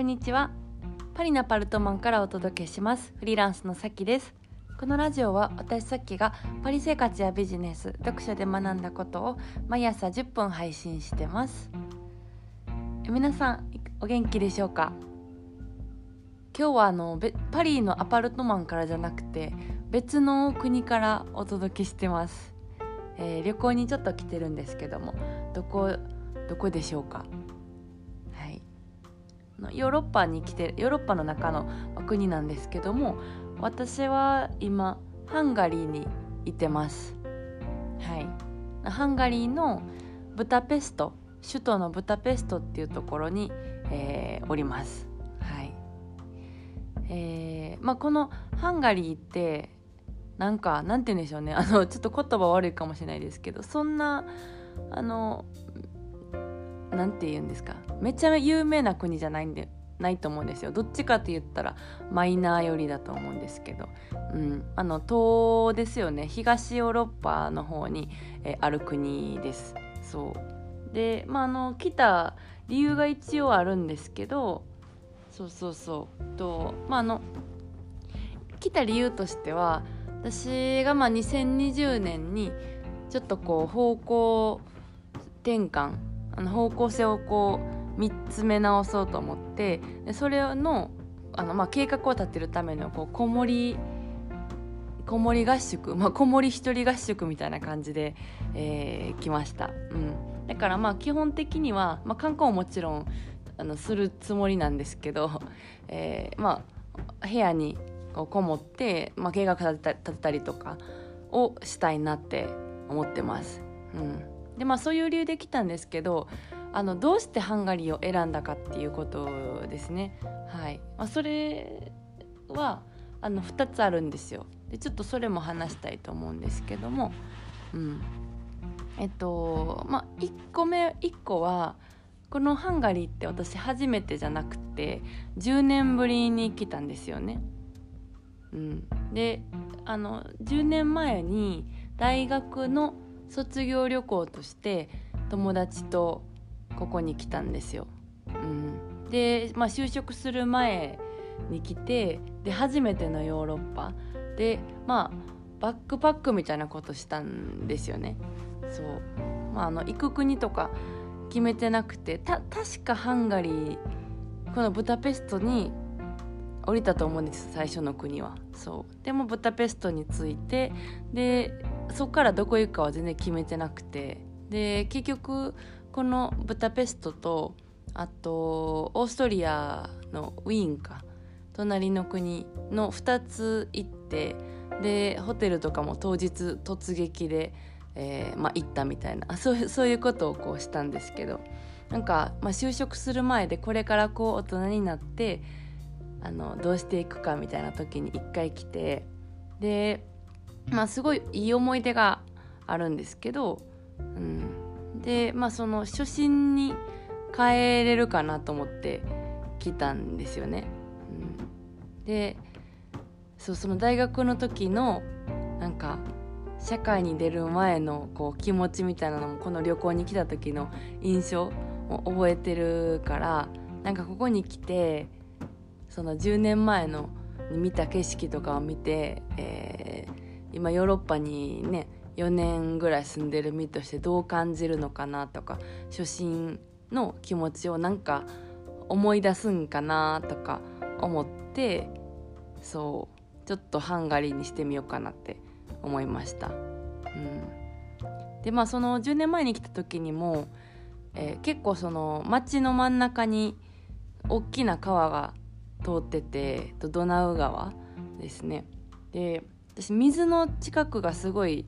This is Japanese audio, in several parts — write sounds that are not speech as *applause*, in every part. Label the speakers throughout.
Speaker 1: こんにちは。パリのパルトマンからお届けします。フリーランスのさきです。このラジオは私さっきがパリ生活やビジネス読書で学んだことを毎朝10分配信してます。皆さんお元気でしょうか？今日はあのパリのアパルトマンからじゃなくて別の国からお届けしてます、えー、旅行にちょっと来てるんですけどもどこどこでしょうか？ヨーロッパに来てヨーロッパの中の国なんですけども私は今ハンガリーにいてます。はい。ハンガリーのブタペスト首都のブタペストっていうところに、えー、おります。はい。えーまあ、このハンガリーってなんかなんて言うんでしょうね。あのちょっと言葉悪いかもしれないですけどそんなあのなんて言うんですか？めっちゃ有名な国じゃないんでないと思うんですよ。どっちかって言ったらマイナー寄りだと思うんですけど、うん、あの東ですよね。東ヨーロッパの方に、えある国です。そう。でまああの来た理由が一応あるんですけどそうそうそう。とまああの来た理由としては私がまあ2020年にちょっとこう方向転換あの方向性をこう見つめ直そうと思ってでそれのあの、まあ、計画を立てるためのこうこもりこもり合宿、*laughs* まあ、こもり一人合宿みたいな感じで、えー、来ました、うん、だからまあ基本的には、まあ、観光ももちろんあのするつもりなんですけど、*laughs* えー、まあ部屋にこうこもって、まあ、計画立てたたりとかをしたいなって思ってます。うん、でまあそういう理由で来たんですけどあのどうしてハンガリーを選んだかっていうことですね。はいまあ、それはあの2つあるんですよ。でちょっとそれも話したいと思うんですけども、うん、えっとまあ1個目1個はこのハンガリーって私初めてじゃなくて10年ぶりに来たんですよね。うん、であの10年前に大学の卒業旅行として友達とここに来たんですよ。うん、で、まあ、就職する前に来てで初めてのヨーロッパ。でまあバックパックみたいなことしたんですよね。そう。まあ、あの行く国とか決めてなくてた確かハンガリーこのブダペストに降りたと思うんです最初の国は。そう。でもブダペストに着いてでそこからどこ行くかは全然決めてなくて。で結局このブダペストとあとオーストリアのウィーンか。隣の国の2つ行ってでホテルとかも当日突撃で、えーまあ、行ったみたいな。*laughs* そうそういうことをこうしたんですけど。なんか、まあ、就職する前でこれからこう大人になってあのどうしていくかみたいな時に一回来てでまあすごいいい思い出があるんですけど、うん、でまあその初心に変えれるかなと思って来たんですよね。うん、でそうその大学の時のなんか社会に出る前のこう気持ちみたいなのもこの旅行に来た時の印象を覚えてるからなんかここに来てその10年前の見た景色とかを見て、えー、今ヨーロッパにね4年ぐらい住んでる身としてどう感じるのかなとか初心の気持ちをなんか思い出すんかなとか思ってそうちょっとハンガリーにしてみようかなって思いました。うん、でまあその10年前に来た時にも、えー、結構その街の真ん中に大きな川が通っててドナウ川ですねで私水の近くがすごい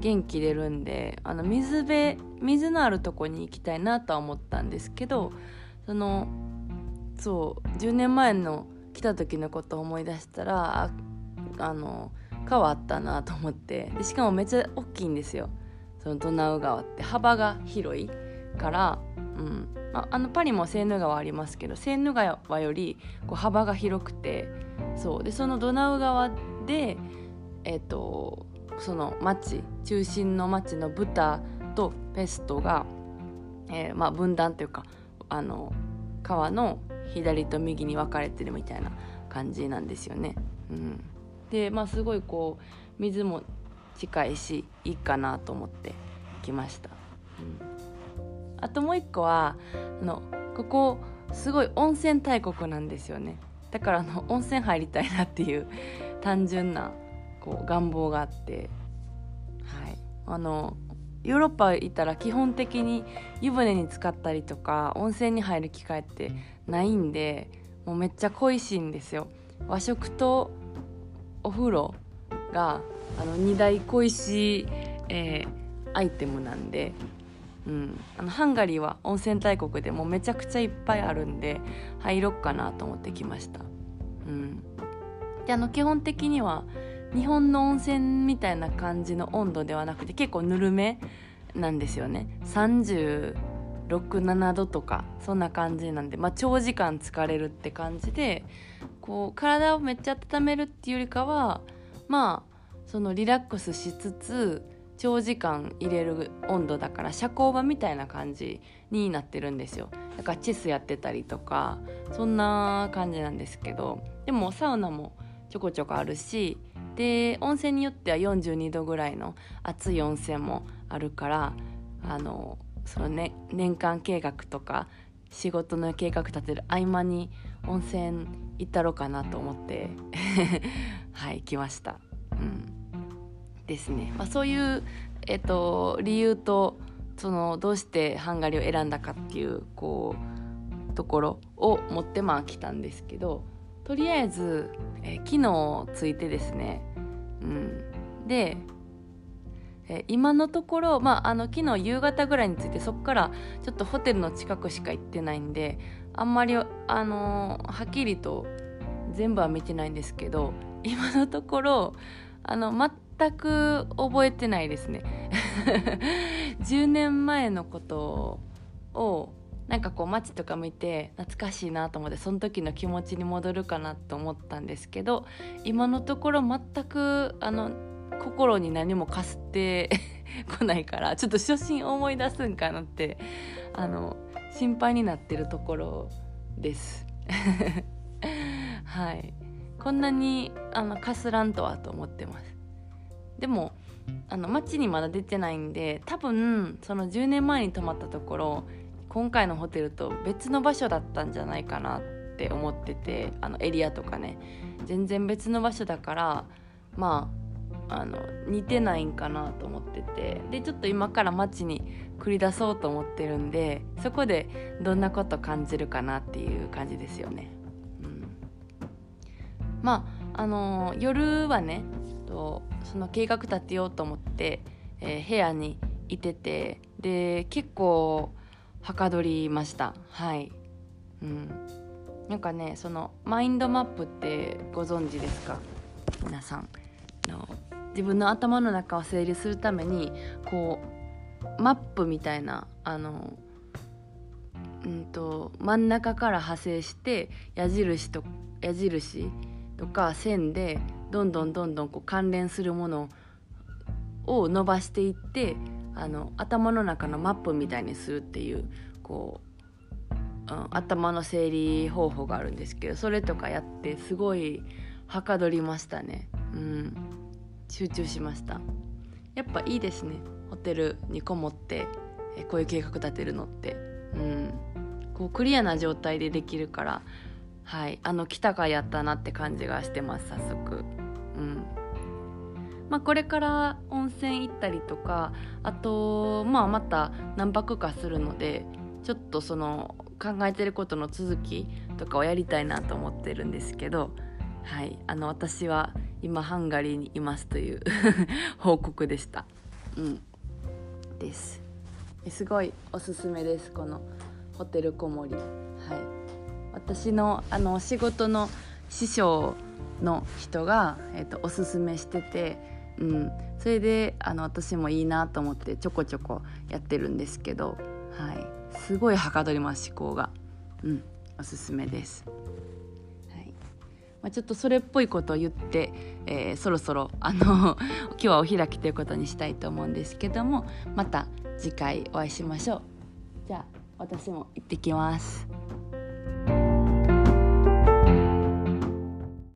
Speaker 1: 元気出るんであの水辺水のあるとこに行きたいなとは思ったんですけどそのそう10年前の来た時のことを思い出したらあの川あったなと思ってでしかもめっちゃ大きいんですよ。そのドナウ川って幅が広いからうん。ああのパリもセーヌ川ありますけどセーヌ川よりこう幅が広くてそう。でそのドナウ川でえっ、ー、とその町中心の町のブタとペストが、えー、まあ、分断というかあの川の左と右に分かれてるみたいな感じなんですよね。うん、でまあすごいこう水も近いしいいかなと思って来ました。うん、あともう一個はあのここすごい温泉大国なんですよねだからあの温泉入りたいなっていう単純なこう願望があってはい。あのヨーロッパ行ったら基本的に湯船に浸かったりとか温泉に入る機会ってないんでもうめっちゃ恋しいんですよ。和食とお風呂があの2大恋しい、えー、アイテムなんで、うん、あのハンガリーは温泉大国でもうめちゃくちゃいっぱいあるんで入ろっかなと思ってきました、うん、であの基本的には日本の温泉みたいな感じの温度ではなくて結構ぬるめなんですよね。367度とかそんな感じなんで、まあ、長時間疲れるって感じでこう体をめっちゃ温めるっていうよりかはまあそのリラックスしつつ長時間入れる温度だから遮光場みたいな感じになってるんですよ。だからチェスやってたりとかそんな感じなんですけど。でもサウナもちょこちょこあるしで温泉によっては42度ぐらいの熱い温泉もあるからあのその、ね、年間計画とか仕事の計画立てる合間に温泉行ったろうかなと思って *laughs* はい来ました。うんですね、まあ、そういう、えっと、理由とそのどうしてハンガリーを選んだかっていうこうところを持ってまあ来たんですけどとりあえず、えー、昨日ついてですね、うん、で、えー、今のところ、まあ、あの昨日夕方ぐらいについてそこからちょっとホテルの近くしか行ってないんであんまり、あのー、はっきりと全部は見てないんですけど今のところあの全く覚えてないですね。*laughs* 10年前のことをなんかこう街とか見て懐かしいなと思ってその時の気持ちに戻るかなと思ったんですけど今のところ全くあの心に何もかすってこないから *laughs* ちょっと初心思い出すんかなってあの心配になってるところです。*laughs* はい。こんなにあのかすらんとはと思ってます。でもあの街にまだ出てないんで多分その10年前に泊まったところ今回のホテルと別の場所だったんじゃないかなって思っててあのエリアとかね。全然別の場所だからまああの似てないんかなと思ってて。でちょっと今から街に繰り出そうと思ってるんでそこでどんなこと感じるかなっていう感じですよね。うん、まああの夜はねとその計画立てようと思って、えー、部屋にいててで結構はかどりました。はい。うん。なんかねそのマインドマップってご存知ですか？皆さん。の自分の頭の中を整理するためにこうマップみたいなあのうんと真ん中から派生して矢印と矢印とか線でどんどんどんどんこう関連するものを伸ばしていってあの頭の中のマップみたいにするっていうこう、うん、頭の整理方法があるんですけどそれとかやってすごいはかどりましたね。うん。集中しました。やっぱいいですね。ホテルにこもってえこういう計画立てるのって。うん。こうクリアな状態でできるからはい。あの来たかやったなって感じがしてます早速。うん。まあ、これから温泉行ったりとかあと、まあ、また何泊かするのでちょっとその考えてることの続きとかをやりたいなと思ってるんですけど、はい、あの私は今ハンガリーにいますという *laughs* 報告でした。うん、ですすごいおすすめですこのホテルこもり。はい、私のあの仕事の師匠の人が、えーと、おすすめしててうん、それであの私もいいなと思ってちょこちょこやってるんですけど、はい、すごいはかどります思考が、うん、おすすめです。はいまあ、ちょっとそれっぽいことを言って、えー、そろそろあの *laughs* 今日はお開きということにしたいと思うんですけどもまた次回お会いしましょう。じゃあ私も行ってきます。